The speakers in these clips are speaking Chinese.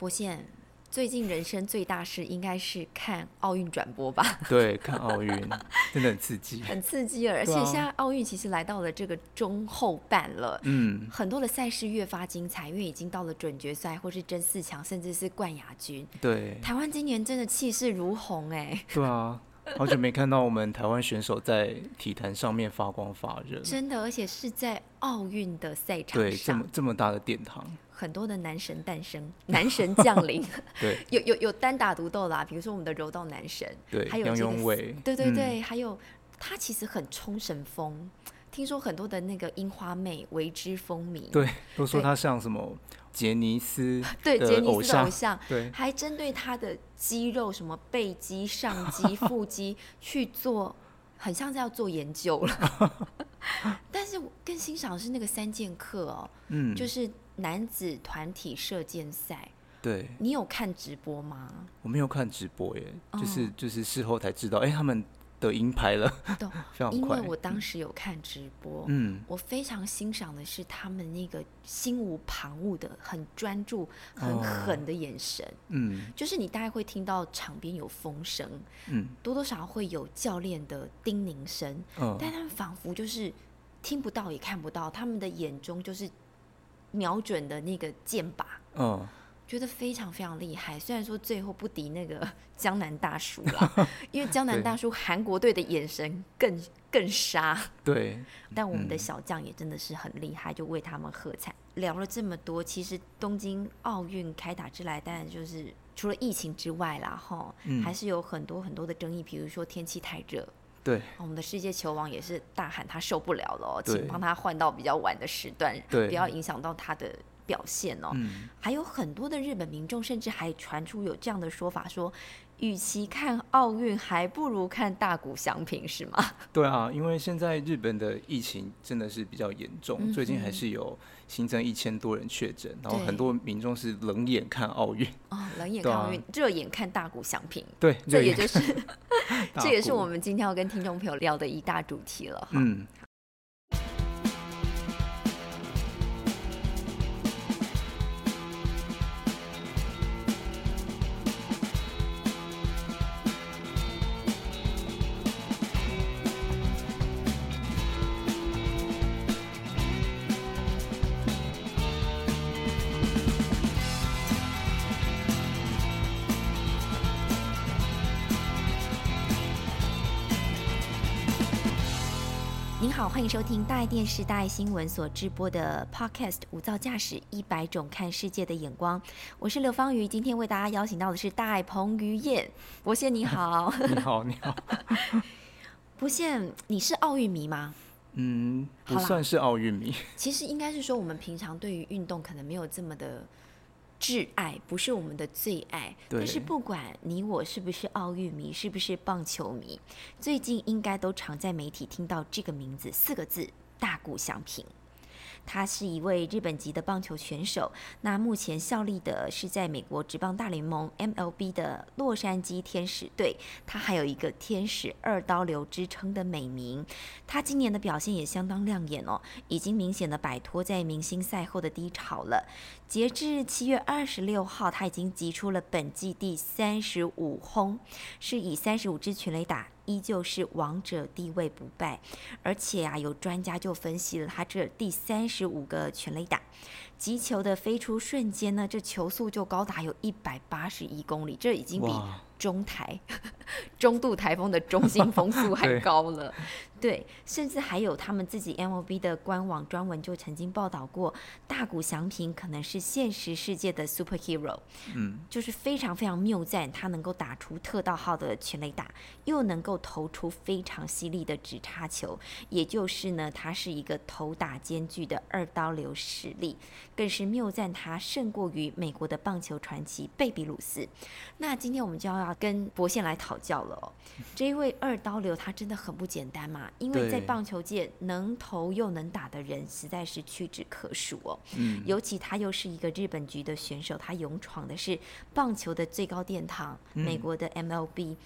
博宪，最近人生最大事应该是看奥运转播吧？对，看奥运真的很刺激。很刺激，而且现在奥运其实来到了这个中后半了。嗯，很多的赛事越发精彩，因为已经到了准决赛，或是争四强，甚至是冠亚军。对，台湾今年真的气势如虹哎、对啊，好久没看到我们台湾选手在体坛上面发光发热。真的，而且是在奥运的赛场对，这么，这么大的殿堂，很多的男神诞生，男神降临，对。有有有单打独斗啦，比如说我们的柔道男神，对，杨还有这个永伟，嗯对对对，还有他其实很冲神风，听说很多的那个樱花妹为之风靡，对，都说他像什么杰尼斯 的对杰尼斯的偶像，像，对。还针对他的肌肉，什么背肌、上肌、腹肌去做，很像是要做研究了。但是我更欣赏的是那个三剑客哦，嗯，就是男子团体射箭赛，对。你有看直播吗？我没有看直播耶，就是哦就是事后才知道，哎，他们得银牌了，懂，非常快因为。我当时有看直播，嗯，我非常欣赏的是他们那个心无旁骛的、很专注、很哦。狠的眼神。嗯。就是你大概会听到场边有风声，嗯。多多少少会有教练的叮咛声，嗯，但他们仿佛就是听不到也看不到，他们的眼中就是瞄准的那个箭靶。嗯，觉得非常非常厉害，虽然说最后不敌那个 江南大叔啦，因为江南大叔韩国队的眼神更更杀，对，但我们的嗯。小将也真的是很厉害，就为他们喝彩。聊了这么多，其实东京奥运开打之来，当然就是除了疫情之外啦，哈，嗯。还是有很多很多的争议，比如说天气太热，对。我们的世界球王也是大喊他受不了了哦，请帮他换到比较晚的时段，对。不要影响到他的表现哦。嗯，还有很多的日本民众，甚至还传出有这样的说法说，与其看奥运，还不如看大谷翔平，是吗？对啊，因为现在日本的疫情真的是比较严重，嗯最近还是有新增一千多人确诊，然后很多民众是冷眼看奥运，哦，冷眼 看奥运，热眼看大谷翔平，对，这也就是 这也是我们今天要跟听众朋友聊的一大主题了哈。嗯。好，欢迎收听大爱电视、大爱新闻所直播的 Podcast《无噪驾驶一百种看世界的眼光》，我是刘芳瑜，今天为大家邀请到的是大爱彭于晏。博宪，你好，你好，你好，博宪，你是奥运迷吗？嗯，不算是奥运迷，其实应该是说，我们平常对于运动可能没有这么的挚爱，不是我们的最爱。但是不管你我是不是奥运迷，是不是棒球迷，最近应该都常在媒体听到这个名字四个字：大谷翔平。他是一位日本籍的棒球选手，那目前效力的是在美国职棒大联盟 MLB 的洛杉矶天使队，他还有一个“天使二刀流”之称的美名。他今年的表现也相当亮眼哦，已经明显的摆脱在明星赛后的低潮了。截至七月二十六号，他已经击出了本季第三十五轰，是以三十五支全垒打，依旧是王者地位不败。而且啊，有专家就分析了他这第三十五个全垒打，击球的飞出瞬间呢，这球速就高达有一百八十一公里，这已经比，中台、中度台风的中心风速还高了。对，甚至还有他们自己 MLB 的官网专文就曾经报道过，大谷翔平可能是现实世界的 superhero，嗯，就是非常非常谬赞，他能够打出特道号的全垒打，又能够投出非常犀利的直插球，也就是呢，他是一个投打兼具的二刀流实力，更是谬赞他胜过于美国的棒球传奇贝比鲁斯。那今天我们就要跟博宪来讨教了哦，这一位二刀流他真的很不简单嘛，因为在棒球界能投又能打的人实在是屈指可数哦。嗯，尤其他又是一个日本局的选手，他勇闯的是棒球的最高殿堂——美国的 MLB。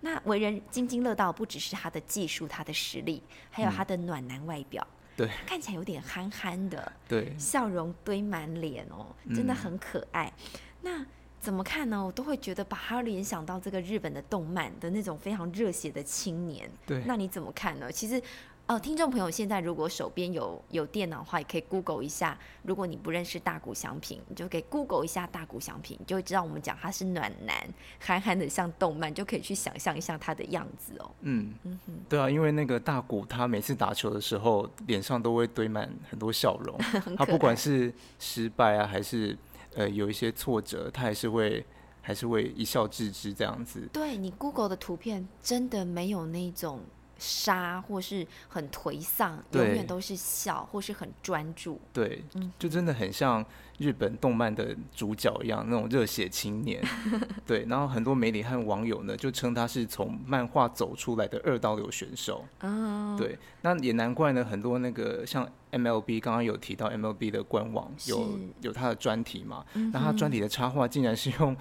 那为人津津乐道，不只是他的技术、他的实力，还有他的暖男外表。对，看起来有点憨憨的，对，笑容堆满脸哦，真的很可爱。那怎么看呢？我都会觉得把他联想到这个日本的动漫的那种非常热血的青年。对，那你怎么看呢？其实。哦，听众朋友，现在如果手边有有电脑的话，也可以 Google 一下。如果你不认识大谷祥平，你就可以 Google 一下大谷祥平，你就会知道我们讲他是暖男，憨憨的像动漫，就可以去想象一下他的样子哦。嗯嗯哼，对啊，因为那个大谷他每次打球的时候，脸上都会堆满很多笑容，他不管是失败啊，还是呃有一些挫折，他还是会还是会一笑置之这样子。对你 Google 的图片，真的没有那种。杀或是很颓丧，永远都是笑或是很专注。对，就真的很像日本动漫的主角一样，那种热血青年。对，然后很多媒体和网友呢，就称他是从漫画走出来的二刀流选手。哦，对，那也难怪呢，很多那个像 MLB 刚刚有提到 MLB 的官网有有他的专题嘛，那他专题的插画竟然是用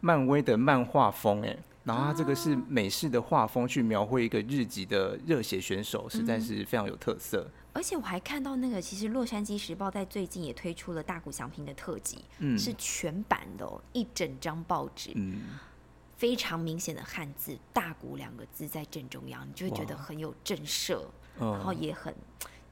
漫威的漫画风，哎。然后他这个是美式的画风去描绘一个日籍的热血选手，实在是非常有特色。而且我还看到那个，其实《洛杉矶时报》在最近也推出了大谷翔平的特辑，是全版的，一整张报纸，非常明显的汉字“大谷”两个字在正中央，你就会觉得很有震慑，然后也很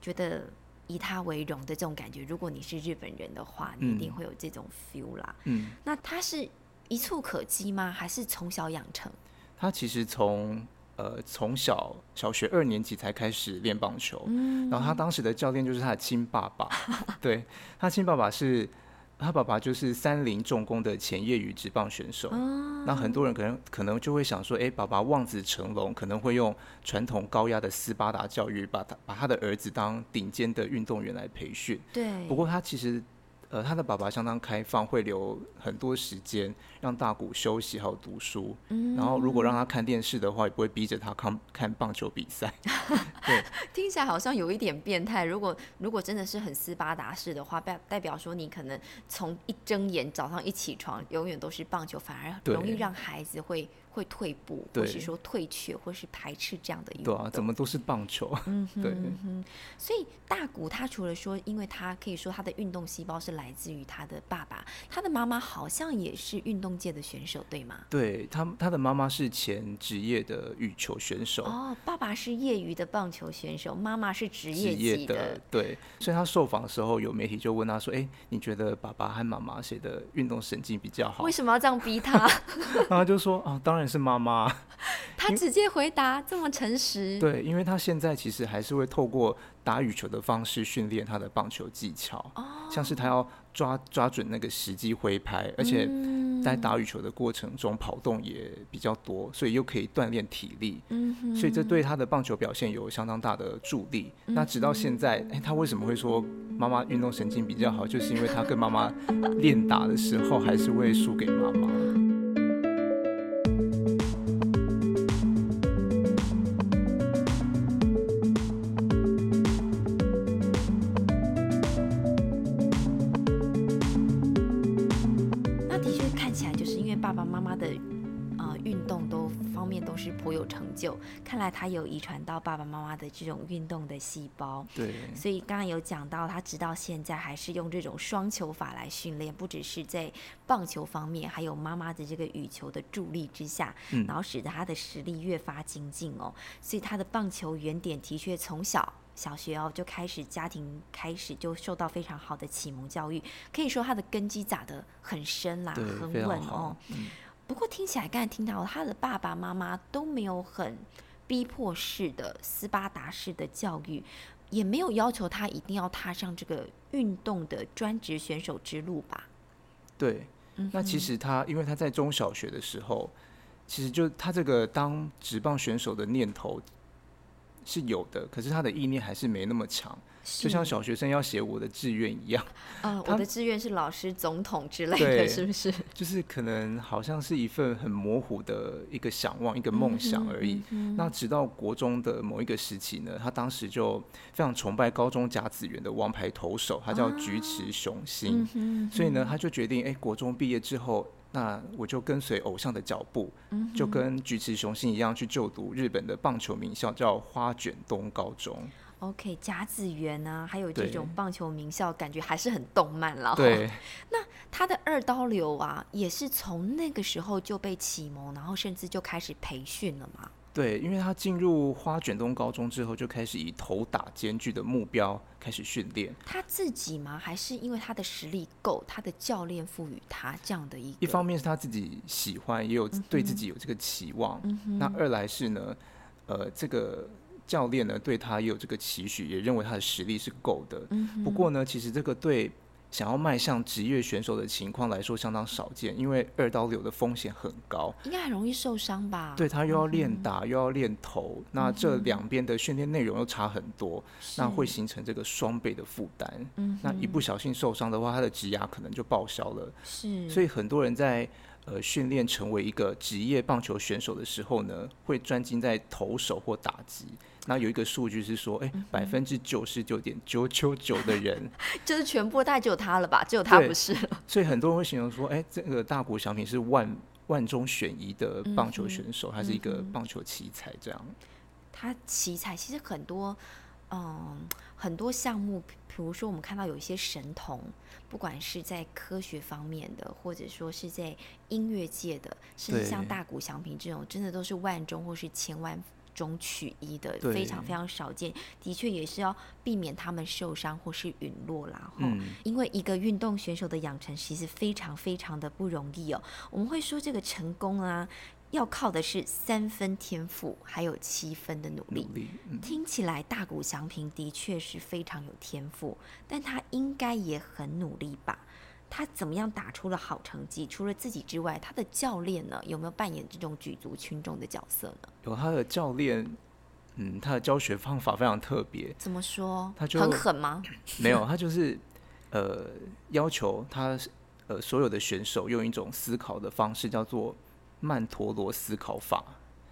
觉得以他为荣的这种感觉。如果你是日本人的话，你一定会有这种 feel 啦。嗯，那他是。一触可及吗？还是从小养成？他其实从呃从小小学二年级才开始练棒球，然后他当时的教练就是他的亲爸爸。对他亲爸爸是他爸爸就是三菱重工的前业余职棒选手。那很多人可能可能就会想说，哎，爸爸望子成龙，可能会用传统高压的斯巴达教育，把他把他的儿子当顶尖的运动员来培训。对，不过他其实。呃，他的爸爸相当开放，会留很多时间让大谷休息还有读书。嗯，然后如果让他看电视的话，也不会逼着他看看棒球比赛。对，听起来好像有一点变态。如果如果真的是很斯巴达式的话，代代表说你可能从一睁眼早上一起床，永远都是棒球，反而容易让孩子会。会退步，或是说退却，或是排斥这样的运动。对啊，怎么都是棒球。嗯对。所以大谷他除了说，因为他可以说他的运动细胞是来自于他的爸爸，他的妈妈好像也是运动界的选手，对吗？对他，他的妈妈是前职业的羽球选手。哦，爸爸是业余的棒球选手，妈妈是职业级的。对，所以他受访的时候，有媒体就问他说：“哎，你觉得爸爸和妈妈谁的运动神经比较好？”为什么要这样逼他？然后就说：“啊，当然。”是妈妈，他直接回答这么诚实。对，因为他现在其实还是会透过打羽球的方式训练他的棒球技巧，像是他要抓抓准那个时机挥拍，而且在打羽球的过程中跑动也比较多，所以又可以锻炼体力。嗯，所以这对他的棒球表现有相当大的助力。那直到现在，哎，他为什么会说妈妈运动神经比较好？就是因为他跟妈妈练打的时候，还是会输给妈妈。看来他有遗传到爸爸妈妈的这种运动的细胞，对，所以刚刚有讲到，他直到现在还是用这种双球法来训练，不只是在棒球方面，还有妈妈的这个羽球的助力之下，然后使得他的实力越发精进哦。所以他的棒球原点的确从小小学哦就开始，家庭开始就受到非常好的启蒙教育，可以说他的根基打得很深啦，很稳哦。不过听起来，刚才听到他的爸爸妈妈都没有很逼迫式的斯巴达式的教育，也没有要求他一定要踏上这个运动的专职选手之路吧？对，那其实他因为他在中小学的时候，其实就他这个当职棒选手的念头是有的，可是他的意念还是没那么强。就像小学生要写我的志愿一样，啊，我的志愿是老师、总统之类的，是不是？就是可能好像是一份很模糊的一个想望、一个梦想而已。那直到国中的某一个时期呢，他当时就非常崇拜高中甲子园的王牌投手，他叫菊池雄心，所以呢，他就决定，哎，国中毕业之后，那我就跟随偶像的脚步，就跟菊池雄心一样去就读日本的棒球名校，叫花卷东高中。OK，甲子园啊，还有这对种棒球名校，感觉还是很动漫了。对，那他的二刀流啊，也是从那个时候就被启蒙，然后甚至就开始培训了嘛。对，因为他进入花卷东高中之后，就开始以投打兼具的目标开始训练。他自己吗？还是因为他的实力够，他的教练赋予他这样的一个？一方面是他自己喜欢，也有对自己有这个期望。那二来是呢，呃，这个教练呢对他也有这个期许，也认为他的实力是够的。不过呢，其实这个对想要迈向职业选手的情况来说相当少见，因为二刀流的风险很高。应该很容易受伤吧？对他又要练打，又要练投，那这两边的训练内容又差很多，那会形成这个双倍的负担。那一不小心受伤的话，他的职涯可能就报销了。是，所以很多人在呃训练成为一个职业棒球选手的时候呢，会专精在投手或打击。那有一个数据是说，哎、百分之九十九点九九九的人，就是全部大概只有他了吧？只有他不是了。所以很多人会形容说，哎、这个大谷翔平是万万中选一的棒球选手，他是一个棒球奇才，这样。他奇才其实很多，嗯，很多项目，比如说我们看到有一些神童，不管是在科学方面的，或者说是在音乐界的，甚至像大谷翔平这种，真的都是万中或是千万中取一的，非常非常少见。的确也是要避免他们受伤或是陨落啦。哈嗯，因为一个运动选手的养成其实非常非常的不容易哦。我们会说这个成功啊，要靠的是三分天赋，还有七分的努力。努力，嗯，听起来大谷翔平的确是非常有天赋，但他应该也很努力吧？他怎么样打出了好成绩？除了自己之外，他的教练呢有没有扮演这种举足轻重的角色呢？有他的教练，嗯，他的教学方法非常特别，怎么说？他就很狠吗？没有，他就是呃要求他呃所有的选手用一种思考的方式，叫做曼陀罗思考法。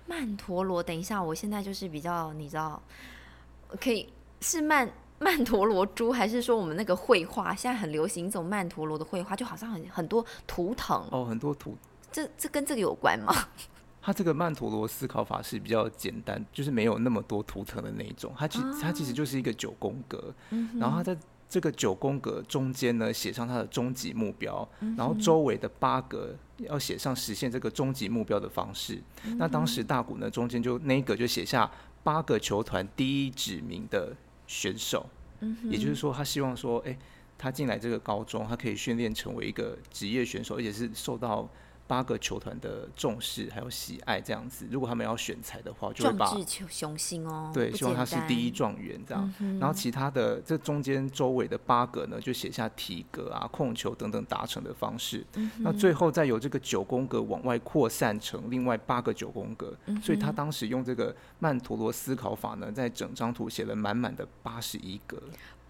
曼陀罗，等一下，我现在就是比较，你知道，可以是曼曼陀罗珠，还是说我们那个绘画现在很流行一种曼陀罗的绘画，就好像很很多图腾，哦，很多图，这这跟这个有关吗？它这个曼陀罗思考法是比较简单，就是没有那么多图腾的那一种。它其它其实就是一个九宫格，然后它在这个九宫格中间呢写上他的终极目标，然后周围的八格要写上实现这个终极目标的方式。那当时大谷呢中间就那一格就写下八个球团第一指名的选手，也就是说他希望说，哎、他进来这个高中，他可以训练成为一个职业选手，而且是受到八个球团的重视还有喜爱这样子。如果他们要选材的话，就会壮把志雄心哦，对，希望他是第一单状元这样。然后其他的这中间周围的八个呢，就写下体格啊、控球等等达成的方式。那最后再由这个九宫格往外扩散成另外八个九宫格。所以他当时用这个曼陀罗思考法呢，在整张图写了满满的八十一格。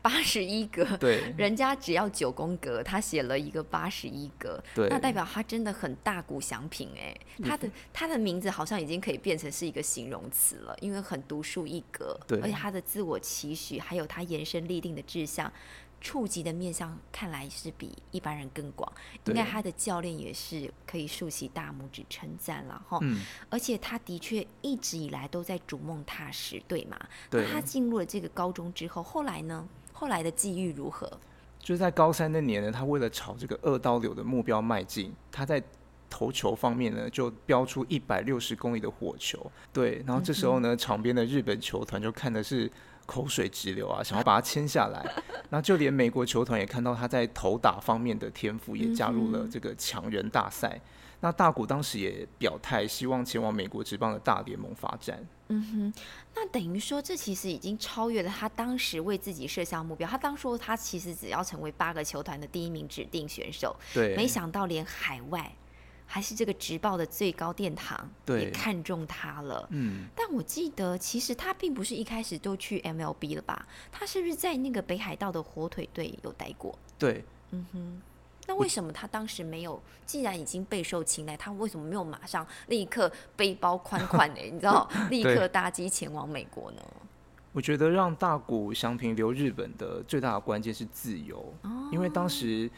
八十一格，对。人家只要九宫格，他写了一个八十一格，对，那代表他真的很大鼓响品哎，他的他的名字好像已经可以变成是一个形容词了，因为很独树一格，对。而且他的自我期许，还有他延伸立定的志向。触及的面向看来是比一般人更广，应该他的教练也是可以竖起大拇指称赞了哈。嗯，而且他的确一直以来都在逐梦踏实，对吗？对那他进入了这个高中之后，后来呢？后来的际遇如何？就是在高三那年呢，他为了朝这个二刀流的目标迈进，他在投球方面呢就标出一百六十公里的火球。对，然后这时候呢，场边的日本球团就看的是口水直流啊，想要把他签下来。那就连美国球团也看到他在投打方面的天赋，也加入了这个强人大赛。那大谷当时也表态，希望前往美国职棒的大联盟发展。嗯哼那等于说，这其实已经超越了他当时为自己设下目标。他当初他其实只要成为八个球团的第一名指定选手，对，没想到连海外还是这个职报的最高殿堂对也看中他了。嗯，但我记得，其实他并不是一开始都去 MLB 了吧？他是不是在那个北海道的火腿队有待过？对，嗯哼那为什么他当时没有？既然已经备受青睐，他为什么没有马上立刻背包宽款的，你知道，立刻搭机前往美国呢？我觉得让大谷翔平留日本的最大的关键是自由，哦因为当时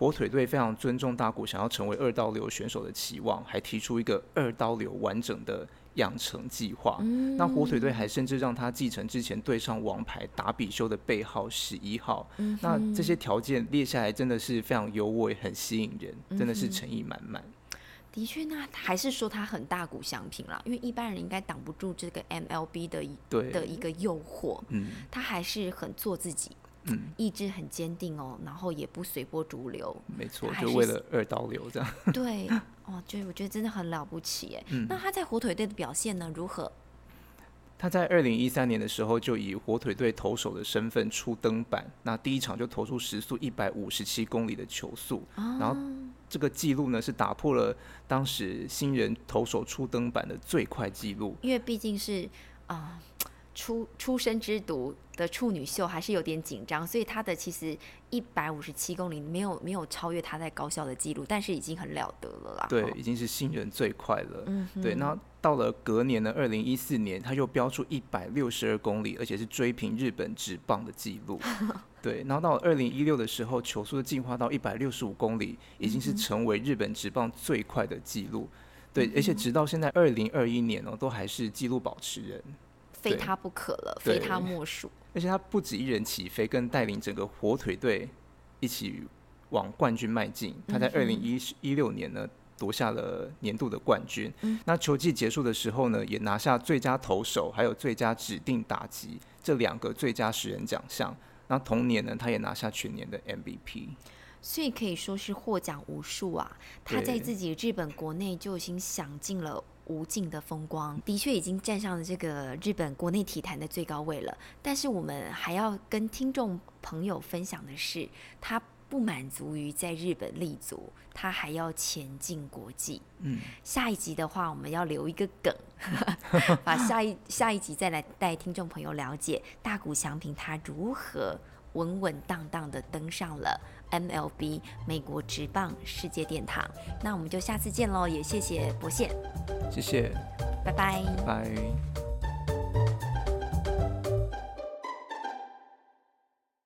火腿队非常尊重大谷想要成为二刀流选手的期望，还提出一个二刀流完整的养成计划。那火腿队还甚至让他继承之前队上王牌达比修的背号十一号。那这些条件列下来真的是非常优味，很吸引人，真的是诚意满满。的确，那还是说他很大股相平啦，因为一般人应该挡不住这个 MLB 的的一个诱惑。嗯，他还是很做自己。嗯，意志很坚定哦，然后也不随波逐流。没错，就为了二刀流这样。对，哦，就是我觉得真的很了不起哎。那他在火腿队的表现呢？如何？他在二零一三年的时候就以火腿队投手的身份出登板，那第一场就投出时速一百五十七公里的球速，然后这个记录呢是打破了当时新人投手出登板的最快记录。因为毕竟是啊。出出生之犊的处女秀还是有点紧张，所以他的其实一百五十七公里没有没有超越他在高校的记录，但是已经很了得了啦。对，已经是新人最快了。嗯，对。那到了隔年的二零一四年，他又飙出一百六十二公里，而且是追平日本直棒的记录。对，然后到二零一六的时候，球速进化到一百六十五公里，已经是成为日本直棒最快的记录。对，而且直到现在二零二一年哦，都还是纪录保持人。非他不可了，非他莫属。而且他不止一人起飞，更带领整个火腿队一起往冠军迈进。他在二零一一六年呢夺下了年度的冠军。那球季结束的时候呢，也拿下最佳投手还有最佳指定打击这两个最佳十人奖项。那同年呢，他也拿下全年的 MVP。所以可以说是获奖无数啊！他在自己日本国内就已经享尽了。无尽的风光，的确已经站上了这个日本国内体坛的最高位了。但是我们还要跟听众朋友分享的是，他不满足于在日本立足，他还要前进国际。嗯，下一集的话，我们要留一个梗，把下一下一集再来带听众朋友了解大谷翔平他如何稳稳当当的登上了。MLB 美国职棒世界殿堂，那我们就下次见喽！也谢谢博宪，谢谢，拜拜，拜。